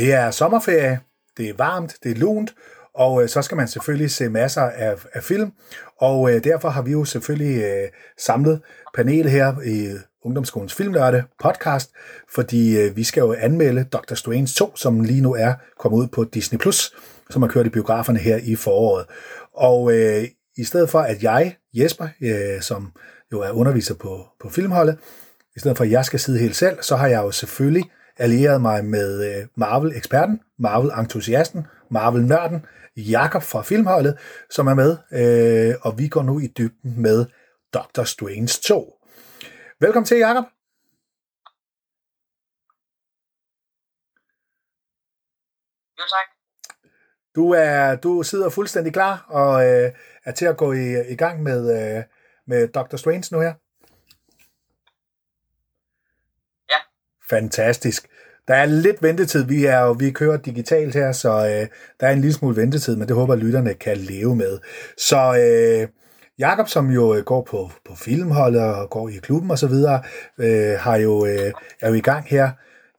Det er sommerferie, det er varmt, det er lunt, og øh, så skal man selvfølgelig se masser af, af film, og øh, derfor har vi jo selvfølgelig øh, samlet panel her i Ungdomsskolens Filmnørde podcast, fordi øh, vi skal jo anmelde Dr. Strange 2, som lige nu er kommet ud på Disney+, Plus, som har kørt i biograferne her i foråret. Og øh, i stedet for at jeg, Jesper, øh, som jo er underviser på, på filmholdet, i stedet for at jeg skal sidde helt selv, så har jeg jo selvfølgelig allieret mig med øh, Marvel-eksperten, Marvel-entusiasten, Marvel-nørden, Jakob fra filmholdet, som er med, øh, og vi går nu i dybden med Doctor Strange 2. Velkommen til, Jakob. Jo, tak. Du, er, du sidder fuldstændig klar og øh, er til at gå i, i gang med, øh, med Doctor Strange nu her? Ja. Fantastisk. Der er lidt ventetid. Vi er jo, vi kører digitalt her, så øh, der er en lille smule ventetid, men det håber lytterne kan leve med. Så øh, Jakob, som jo øh, går på, på filmholdet og går i klubben osv., øh, har jo, øh, er jo i gang her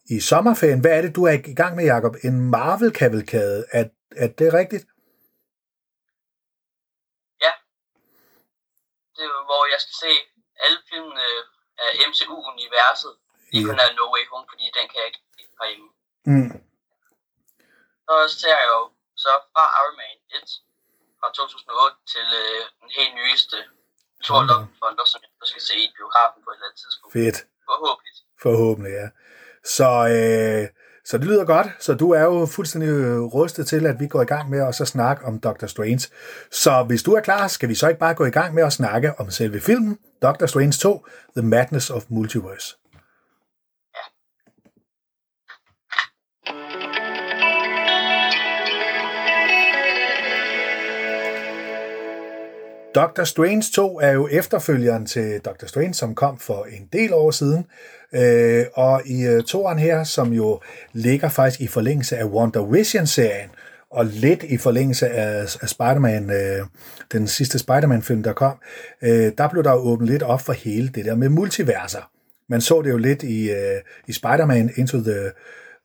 i sommerferien. Hvad er det, du er i gang med, Jakob? En Marvel-kavalkade. Er, er det rigtigt? Ja. Det er hvor jeg skal se alle filmene af MCU-universet. Ikke kun af No Way Home, fordi den kan jeg ikke herhjemme. Mm. Så ser jeg jo så fra Iron Man 1 fra 2008 til øh, den helt nyeste Thor Love and Thunder, som jeg skal se i biografen på et eller andet tidspunkt. Fedt. Forhåbentlig. Forhåbentlig, ja. Så, øh, så det lyder godt. Så du er jo fuldstændig rustet til, at vi går i gang med at så snakke om Doctor Strange. Så hvis du er klar, skal vi så ikke bare gå i gang med at snakke om selve filmen, Doctor Strange 2, The Madness of Multiverse. Doctor Strange 2 er jo efterfølgeren til Doctor Strange, som kom for en del år siden. Øh, og i øh, toren her, som jo ligger faktisk i forlængelse af Wonder Vision-serien, og lidt i forlængelse af, af Spider-Man, øh, den sidste Spider-Man-film, der kom, øh, der blev der åbnet lidt op for hele det der med multiverser. Man så det jo lidt i, øh, i Spider-Man Into the,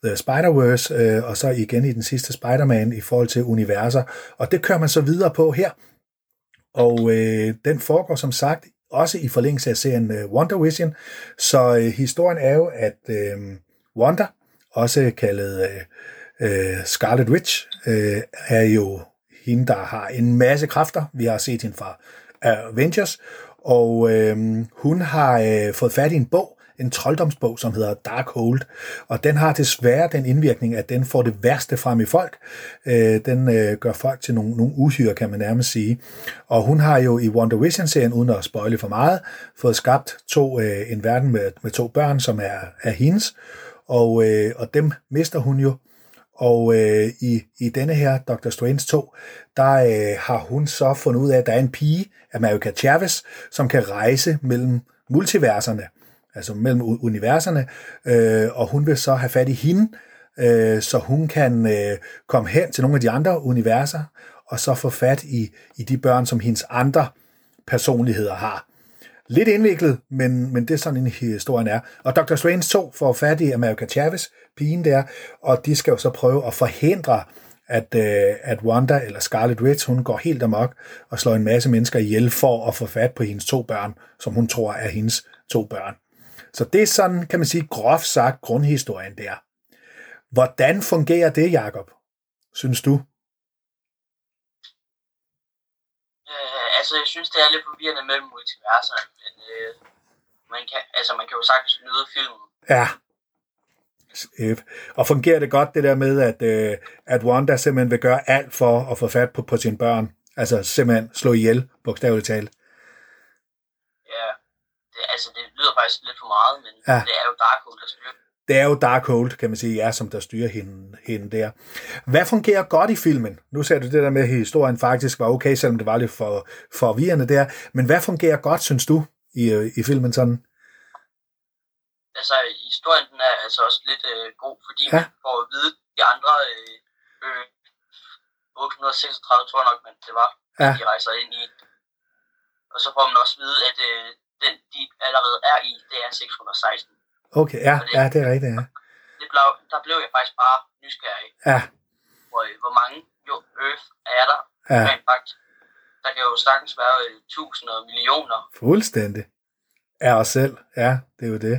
the Spider-Verse, øh, og så igen i den sidste Spider-Man i forhold til universer. Og det kører man så videre på her. Og øh, den foregår som sagt også i forlængelse af serien øh, Wonder Vision. Så øh, historien er jo, at øh, Wanda, også kaldet øh, øh, Scarlet Witch, øh, er jo hende, der har en masse kræfter. Vi har set hende fra Avengers, og øh, hun har øh, fået fat i en bog, en trolddomsbog, som hedder Darkhold, og den har desværre den indvirkning, at den får det værste frem i folk. Øh, den øh, gør folk til nogle, nogle uhyre, kan man nærmest sige. Og hun har jo i Wonder Vision-serien, uden at spoile for meget, fået skabt to, øh, en verden med, med to børn, som er, er hendes, og, øh, og dem mister hun jo. Og øh, i, i denne her Dr. Strange 2, der øh, har hun så fundet ud af, at der er en pige, America Chavez, som kan rejse mellem multiverserne altså mellem universerne, øh, og hun vil så have fat i hende, øh, så hun kan øh, komme hen til nogle af de andre universer, og så få fat i, i de børn, som hendes andre personligheder har. Lidt indviklet, men, men det er sådan en historien er. Og Dr. Strange 2 får fat i America Chavez, pigen der, og de skal jo så prøve at forhindre, at, øh, at Wanda eller Scarlet Witch, hun går helt amok og slår en masse mennesker ihjel for at få fat på hendes to børn, som hun tror er hendes to børn. Så det er sådan, kan man sige, groft sagt grundhistorien der. Hvordan fungerer det, Jakob? Synes du? Øh, altså, jeg synes, det er lidt forvirrende mellem multiverser, men øh, man, kan, altså, man kan jo sagtens nyde filmen. Ja. Og fungerer det godt, det der med, at, øh, at Wanda simpelthen vil gøre alt for at få fat på, på sine børn? Altså simpelthen slå ihjel, bogstaveligt talt. Altså det lyder faktisk lidt for meget, men ja. det er jo Darkhold, der styrer det er jo Darkhold, kan man sige, ja, som der styrer hende, hende der. Hvad fungerer godt i filmen? Nu ser du det der med, at historien faktisk var okay, selvom det var lidt for forvirrende der. Men hvad fungerer godt, synes du, i, i filmen sådan? Altså, historien den er altså også lidt øh, god, fordi ja. man får at vide de andre øh, øh, 836, tror jeg nok, men det var, ja. de rejser ind i. Og så får man også at vide, at øh, den, de allerede er i, det er 616. Okay, ja, det, ja, det er rigtigt, ja. Det blev, der blev jeg faktisk bare nysgerrig. Ja. Hvor, øh, hvor mange jo, Earth er der ja. rent faktisk. Der kan jo sagtens være øh, tusinder og millioner. Fuldstændig. Af os selv, ja, det er jo det.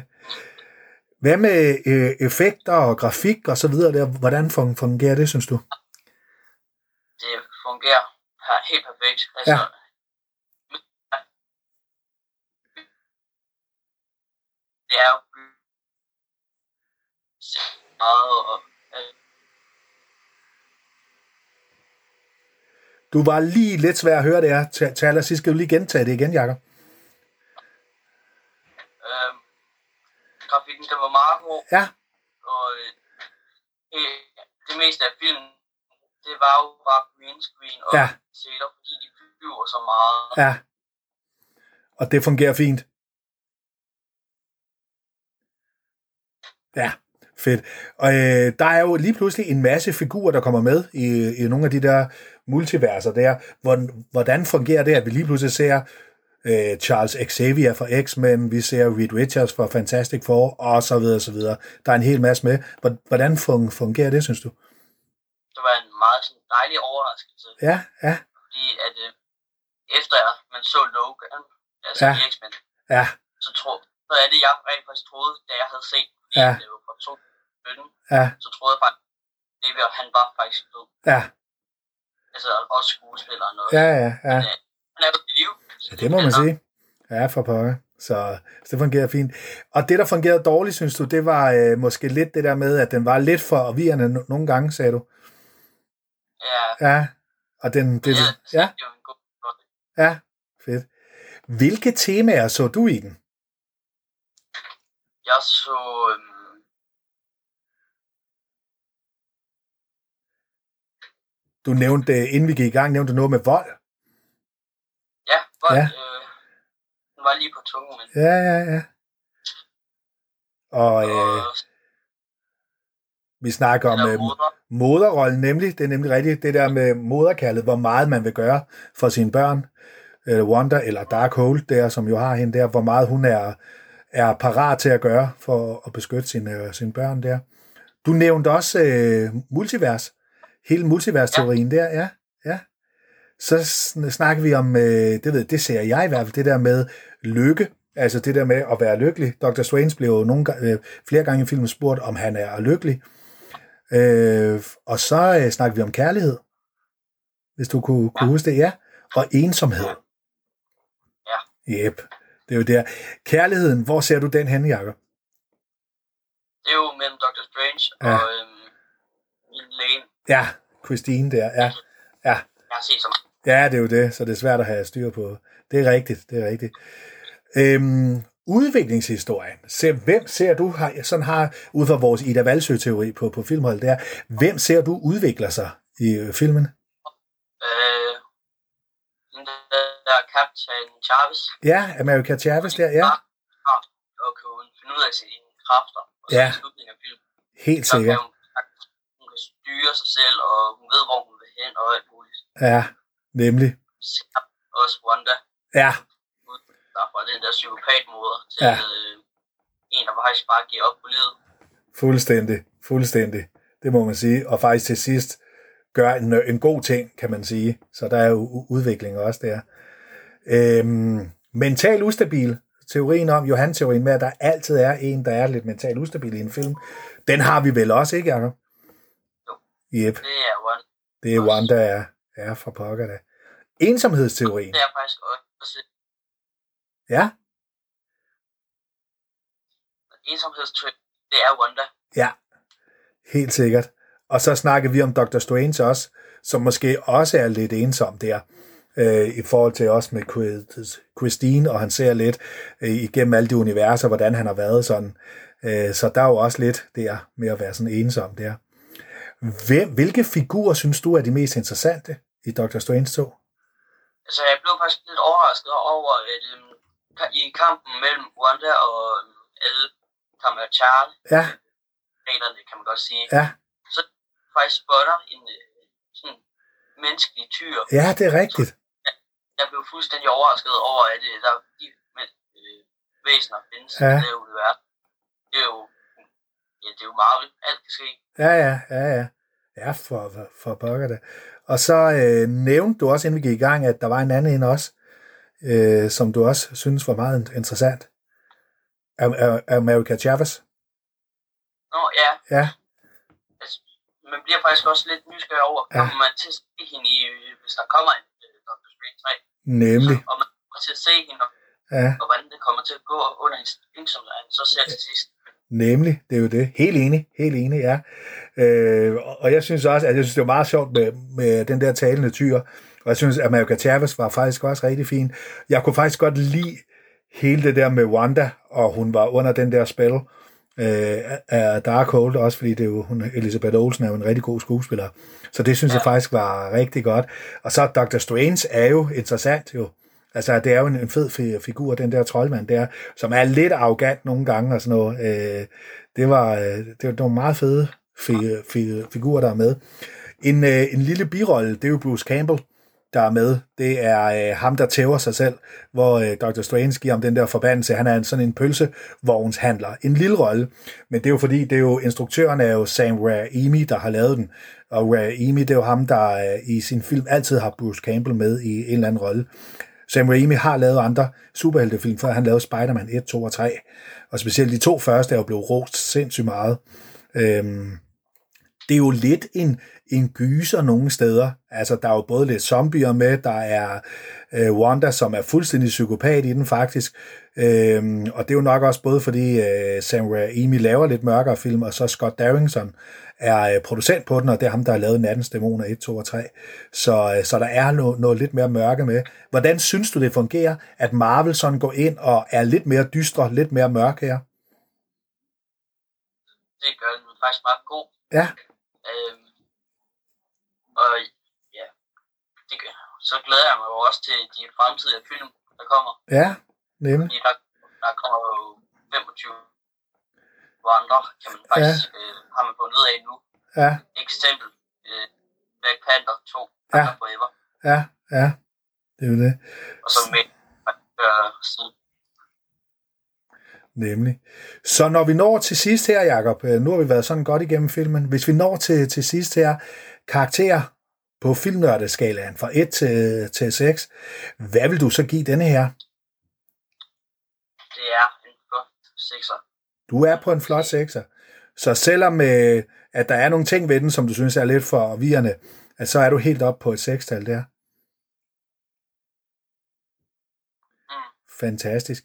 Hvad med øh, effekter og grafik og så videre der? Hvordan fungerer det, synes du? Det fungerer helt perfekt. Altså, ja. Det er jo meget og, Du var lige lidt svær at høre det her. Til allersidst skal du lige gentage det igen, Jakob. Øhm, grafikken, der var meget god. Ja. Og øh, det meste af filmen, det var jo bare green screen og ja. sætter, fordi de flyver så meget. Ja. Og det fungerer fint. Ja, fedt. Og øh, der er jo lige pludselig en masse figurer, der kommer med i, i nogle af de der multiverser der. Hvordan, hvordan fungerer det, at vi lige pludselig ser øh, Charles Xavier fra X-Men, vi ser Reed Richards fra Fantastic Four, og så videre, så videre. Der er en hel masse med. Hvordan fungerer det, synes du? Det var en meget sådan, dejlig overraskelse. Ja, ja. Fordi at øh, efter man så Logan, altså ja. X-Men, ja. så, tro, så er det, jeg rent faktisk troede, da jeg havde set, ja. det var fra 2017, ja. så troede jeg faktisk, at han var faktisk død. Ja. Altså også skuespiller og noget. Ja, ja, ja. Men, øh, han er på liv, Ja, det må man sige. Ja, for pokker. Så, så det fungerer fint. Og det, der fungerede dårligt, synes du, det var øh, måske lidt det der med, at den var lidt for forvirrende nogle gange, sagde du. Ja. Ja, og den... Det, ja, ja. Ja, fedt. Hvilke temaer så du i den? Jeg så... Øhm... Du nævnte, inden vi gik i gang, nævnte du noget med vold. Var, ja. Øh, den var lige på tungen, men... Ja, ja, ja. Og, øh, vi snakker om øh, moder. moderrollen, nemlig. Det er nemlig rigtigt. Det der med moderkaldet, hvor meget man vil gøre for sine børn. Øh, Wanda, eller Darkhold, der, som jo har hende der, hvor meget hun er, er parat til at gøre for at beskytte sine, sine børn der. Du nævnte også øh, multivers. Hele multivers-teorien ja. der, ja. ja så snakker vi om, øh, det ved det ser jeg i hvert fald, det der med lykke, altså det der med at være lykkelig. Dr. Strange blev jo nogle, øh, flere gange i filmen spurgt, om han er lykkelig. Øh, og så øh, snakker vi om kærlighed, hvis du kunne, kunne huske det, ja. Og ensomhed. Ja. Jep, det er jo der. Kærligheden, hvor ser du den henne, Jacob? Det er jo mellem Dr. Strange ja. og øhm, læge. Ja, Christine der, ja. Ja. Jeg har set så meget. Ja, det er jo det, så det er svært at have styr på. Det er rigtigt, det er rigtigt. Øhm, udviklingshistorien. Se, hvem ser du, har, sådan har, ud fra vores Ida Valsø-teori på, på filmholdet der, hvem ser du udvikler sig i øh, filmen? Øh, der Captain Chavez. Ja, America Chavez der, ja. Og kunne finde ud af sine kræfter. Og ja. slutningen af filmen. Helt sikkert. Hun, hun kan styre sig selv, og hun ved, hvor hun vil hen, og alt muligt. Ja, Nemlig. Også Wanda. Ja. Der fra den der psykopatmoder til ja. øh, en, der faktisk bare giver op på livet. Fuldstændig. Fuldstændig. Det må man sige. Og faktisk til sidst gør en, en god ting, kan man sige. Så der er jo udvikling også der. Øhm, mental ustabil. Teorien om, Johan-teorien med, at der altid er en, der er lidt mental ustabil i en film. Den har vi vel også, ikke, Jacob? Yep. Det er Wanda. Det er Wanda, ja. Ja, for pokker da. Ensomhedsteorien. Det er faktisk også. Ja? Ensomhedsteorien, det er Wanda. Ja, helt sikkert. Og så snakker vi om Dr. Strange også, som måske også er lidt ensom der, øh, i forhold til også med Christine, og han ser lidt øh, igennem alle de universer, hvordan han har været sådan. Øh, så der er jo også lidt der med at være sådan ensom der. Hvem, hvilke figurer synes du er de mest interessante? i Dr. Strange 2? Altså, jeg blev faktisk lidt overrasket over, at um, i kampen mellem Wanda og alle Charles, ja. reglerne, kan man godt sige, ja. så faktisk spotter en øh, sådan menneskelig tyr. Ja, det er rigtigt. Jeg, blev fuldstændig overrasket over, at øh, der de øh, væsener findes ja. i det univers. Det er jo ja, det er jo Marvel. Alt kan ske. Ja, ja, ja, ja. Ja, for, for, for pokker det. Og så øh, nævnte du også, inden vi gik i gang, at der var en anden en også, øh, som du også synes var meget interessant. America Chavez. Nå, ja. Ja. Altså, man bliver faktisk også lidt nysgerrig over, ja. kommer man til at se hende i, hvis der kommer en uh, Doctor Strange 3. Nemlig. Så, og man kommer til at se hende, ja. og hvordan det kommer til at gå under hendes som han så ser til sidst. Nemlig, det er jo det. Helt enig, helt enig, ja. Øh, og jeg synes også, at jeg synes, det var meget sjovt med, med den der talende tyr, og jeg synes, at America Chavez var faktisk også rigtig fin. Jeg kunne faktisk godt lide hele det der med Wanda, og hun var under den der spil øh, af Darkhold, også fordi det er jo, hun, Elisabeth Olsen er jo en rigtig god skuespiller. Så det synes ja. jeg faktisk var rigtig godt. Og så Dr. Strange er jo interessant jo. Altså, det er jo en, en fed figur, den der troldmand der, som er lidt arrogant nogle gange og sådan noget. Øh, det, var, øh, det var nogle meget fede fi, fi, figurer, der er med. En, øh, en lille birolle, det er jo Bruce Campbell, der er med, det er øh, ham, der tæver sig selv, hvor øh, Dr. Strange giver ham den der forbandelse. Han er en, sådan en pølsevognshandler. En lille rolle, men det er jo fordi, det er jo instruktøren er jo Sam Raimi, der har lavet den. Og Raimi, det er jo ham, der øh, i sin film altid har Bruce Campbell med i en eller anden rolle. Sam Raimi har lavet andre superheltefilm, før han lavede Spider-Man 1, 2 og 3. Og specielt de to første er jo blevet rost sindssygt meget. Øhm, det er jo lidt en, en gyser nogle steder. Altså, der er jo både lidt zombier med, der er øh, Wanda, som er fuldstændig psykopat i den faktisk. Øhm, og det er jo nok også både fordi øh, Sam Raimi laver lidt mørkere film, og så Scott Derrington er øh, producent på den, og det er ham, der har lavet Nattens Dæmoner 1, 2 og 3. Så, øh, så der er noget, noget lidt mere mørke med. Hvordan synes du, det fungerer, at Marvel sådan går ind og er lidt mere dystre, lidt mere mørke her? Det gør den faktisk meget god. Ja. Øhm, og ja, det, så glæder jeg mig jo også til de fremtidige film, der kommer. Ja, nemlig. Fordi der, der kommer jo 25 andre, kan man faktisk, ja. øh, har man fundet ud af nu. Ja. Eksempel, øh, Black Panther 2, ja. Forever. Ja, ja, det er jo det. Og så med, øh, Nemlig. Så når vi når til sidst her, Jacob, øh, nu har vi været sådan godt igennem filmen, hvis vi når til, til sidst her, karakter på filmnørdeskalaen fra 1 til, til 6, hvad vil du så give denne her? Det er en flot 6'er. Du er på en flot 6'er. Så selvom øh, at der er nogle ting ved den, som du synes er lidt for virrende, at så er du helt op på et 6-tal der. Fantastisk.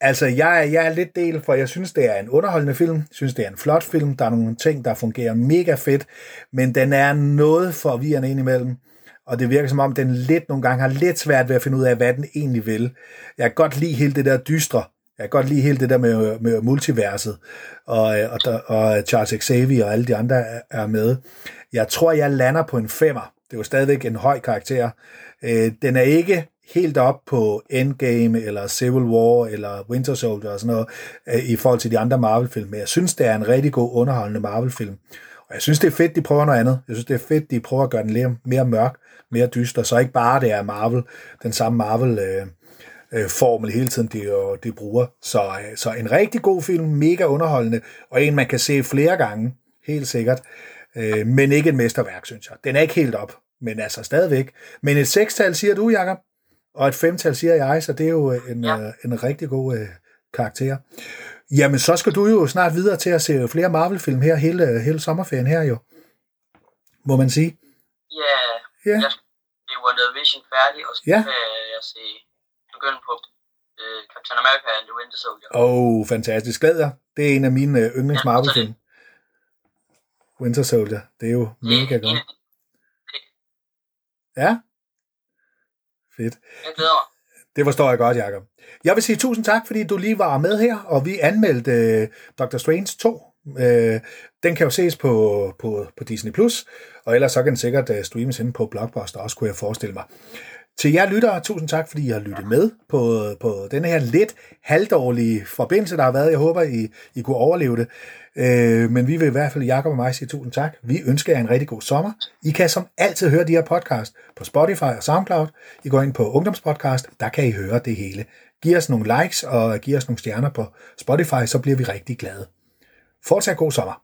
Altså, jeg, jeg er lidt del, for jeg synes, det er en underholdende film. Jeg synes, det er en flot film. Der er nogle ting, der fungerer mega fedt, men den er noget forvirrende indimellem. Og det virker som om, den lidt nogle gange har lidt svært ved at finde ud af, hvad den egentlig vil. Jeg kan godt lide hele det der dystre. Jeg kan godt lide hele det der med, med multiverset, og, og, og Charles Xavier og alle de andre er med. Jeg tror, jeg lander på en femmer. Det er jo stadigvæk en høj karakter. Øh, den er ikke helt op på Endgame, eller Civil War, eller Winter Soldier og sådan noget, øh, i forhold til de andre Marvel-film. Men jeg synes, det er en rigtig god, underholdende Marvel-film. Og jeg synes, det er fedt, de prøver noget andet. Jeg synes, det er fedt, de prøver at gøre den lidt mere mørk, mere dyster, så ikke bare det er Marvel, den samme Marvel øh, øh, formel hele tiden, de, øh, de bruger. Så, øh, så en rigtig god film, mega underholdende, og en, man kan se flere gange, helt sikkert. Øh, men ikke et mesterværk, synes jeg. Den er ikke helt op, men altså stadigvæk. Men et sekstal, siger du, Jacob? Og et femtal siger jeg, så det er jo en, ja. uh, en rigtig god uh, karakter. Jamen, så skal du jo snart videre til at se flere Marvel-film her, hele, hele sommerferien her jo. Må man sige. Ja, ja. jeg skal Wonder Vision færdig, og så ja. kan jeg se, begynde på uh, Captain America and the Winter Soldier. Åh, oh, fantastisk. Glæd jer. Det er en af mine uh, yndlings ja, Marvel-film. Winter Soldier. Det er jo mega godt. Ja, Fedt. Jeg glæder mig. Det forstår jeg godt, Jacob. Jeg vil sige tusind tak, fordi du lige var med her, og vi anmeldte uh, Dr. Strange 2. Uh, den kan jo ses på, på, på Disney+, Plus, og ellers så kan den sikkert uh, streames inde på Blockbuster også, kunne jeg forestille mig. Til jer lyttere, tusind tak, fordi I har lyttet med på, på denne her lidt halvdårlige forbindelse, der har været. Jeg håber, I, I kunne overleve det. Øh, men vi vil i hvert fald, Jakob og mig, sige tusind tak. Vi ønsker jer en rigtig god sommer. I kan som altid høre de her podcast på Spotify og SoundCloud. I går ind på Ungdomspodcast, der kan I høre det hele. Giv os nogle likes og giv os nogle stjerner på Spotify, så bliver vi rigtig glade. Fortsat god sommer.